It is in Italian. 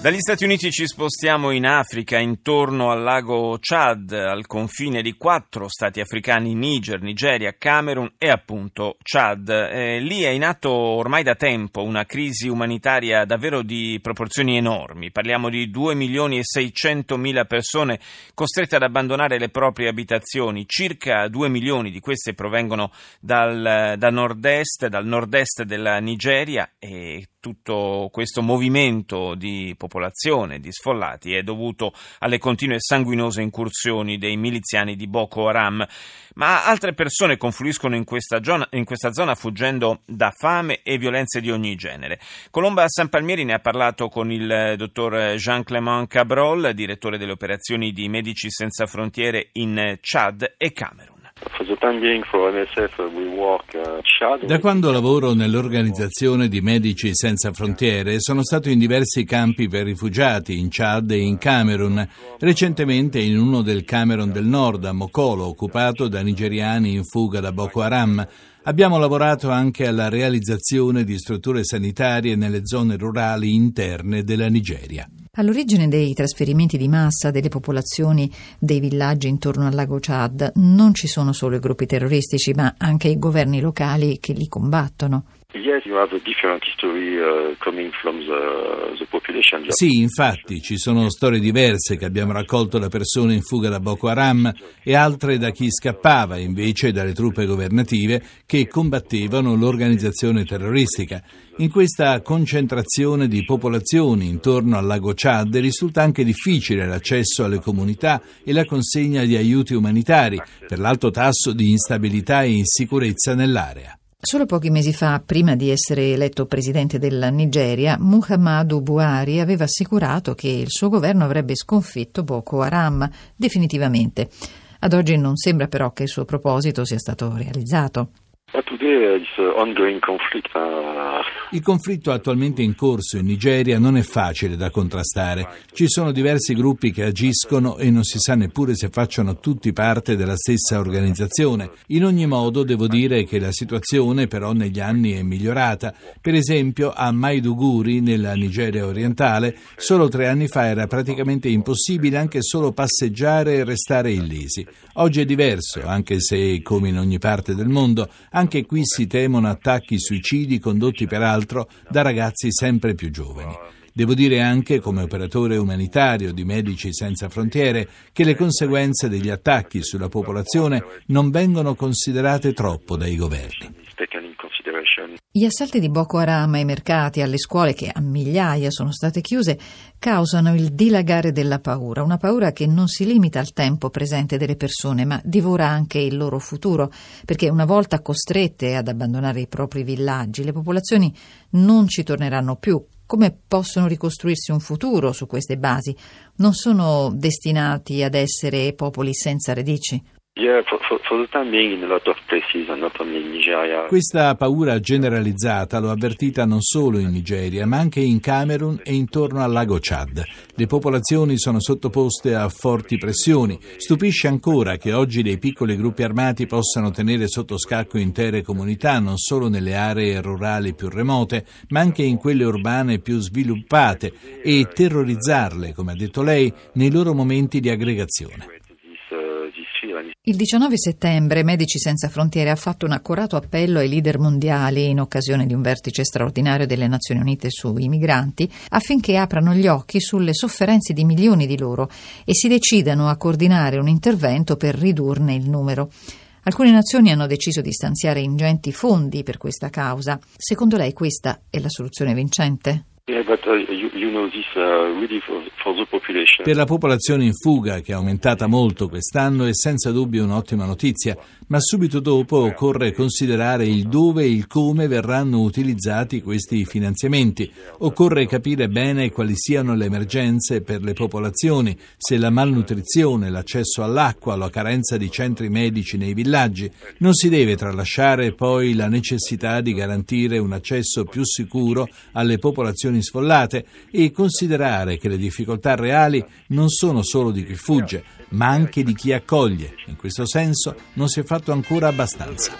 Dagli Stati Uniti ci spostiamo in Africa, intorno al lago Chad, al confine di quattro stati africani, Niger, Nigeria, Camerun e appunto Chad. Eh, lì è in atto ormai da tempo una crisi umanitaria davvero di proporzioni enormi. Parliamo di 2 milioni e 600 mila persone costrette ad abbandonare le proprie abitazioni. Circa 2 milioni di queste provengono dal, da nord-est, dal nord-est della Nigeria e tutto questo movimento di popolazione, di sfollati, è dovuto alle continue sanguinose incursioni dei miliziani di Boko Haram. Ma altre persone confluiscono in questa, zona, in questa zona fuggendo da fame e violenze di ogni genere. Colomba San Palmieri ne ha parlato con il dottor Jean-Clément Cabrol, direttore delle operazioni di Medici Senza Frontiere in Chad e Camerun. Da quando lavoro nell'organizzazione di Medici Senza Frontiere sono stato in diversi campi per rifugiati in Chad e in Camerun, recentemente in uno del Camerun del Nord, a Mokolo, occupato da nigeriani in fuga da Boko Haram. Abbiamo lavorato anche alla realizzazione di strutture sanitarie nelle zone rurali interne della Nigeria. All'origine dei trasferimenti di massa delle popolazioni dei villaggi intorno al lago Chad non ci sono solo i gruppi terroristici, ma anche i governi locali che li combattono. Sì, infatti, ci sono storie diverse che abbiamo raccolto da persone in fuga da Boko Haram e altre da chi scappava invece dalle truppe governative che combattevano l'organizzazione terroristica. In questa concentrazione di popolazioni intorno al lago Chad risulta anche difficile l'accesso alle comunità e la consegna di aiuti umanitari per l'alto tasso di instabilità e insicurezza nell'area. Solo pochi mesi fa, prima di essere eletto presidente della Nigeria, Muhammadu Buhari aveva assicurato che il suo governo avrebbe sconfitto Boko Haram definitivamente. Ad oggi non sembra però che il suo proposito sia stato realizzato. Il conflitto attualmente in corso in Nigeria non è facile da contrastare. Ci sono diversi gruppi che agiscono e non si sa neppure se facciano tutti parte della stessa organizzazione. In ogni modo devo dire che la situazione però negli anni è migliorata. Per esempio a Maiduguri, nella Nigeria orientale, solo tre anni fa era praticamente impossibile anche solo passeggiare e restare illesi. Oggi è diverso, anche se, come in ogni parte del mondo, anche qui si temono attacchi suicidi condotti peraltro da ragazzi sempre più giovani. Devo dire anche, come operatore umanitario di Medici Senza Frontiere, che le conseguenze degli attacchi sulla popolazione non vengono considerate troppo dai governi. Gli assalti di Boko Haram ai mercati alle scuole, che a migliaia sono state chiuse, causano il dilagare della paura, una paura che non si limita al tempo presente delle persone, ma divora anche il loro futuro, perché una volta costrette ad abbandonare i propri villaggi, le popolazioni non ci torneranno più. Come possono ricostruirsi un futuro su queste basi? Non sono destinati ad essere popoli senza radici? Questa paura generalizzata l'ho avvertita non solo in Nigeria, ma anche in Camerun e intorno al lago Chad. Le popolazioni sono sottoposte a forti pressioni. Stupisce ancora che oggi dei piccoli gruppi armati possano tenere sotto scacco intere comunità, non solo nelle aree rurali più remote, ma anche in quelle urbane più sviluppate, e terrorizzarle, come ha detto lei, nei loro momenti di aggregazione. Il 19 settembre Medici Senza Frontiere ha fatto un accurato appello ai leader mondiali in occasione di un vertice straordinario delle Nazioni Unite sui migranti affinché aprano gli occhi sulle sofferenze di milioni di loro e si decidano a coordinare un intervento per ridurne il numero. Alcune nazioni hanno deciso di stanziare ingenti fondi per questa causa. Secondo lei questa è la soluzione vincente? Per la popolazione in fuga, che è aumentata molto quest'anno, è senza dubbio un'ottima notizia, ma subito dopo occorre considerare il dove e il come verranno utilizzati questi finanziamenti. Occorre capire bene quali siano le emergenze per le popolazioni, se la malnutrizione, l'accesso all'acqua, la carenza di centri medici nei villaggi. Non si deve tralasciare poi la necessità di garantire un accesso più sicuro alle popolazioni preoccupazioni sfollate e considerare che le difficoltà reali non sono solo di chi fugge, ma anche di chi accoglie. In questo senso non si è fatto ancora abbastanza.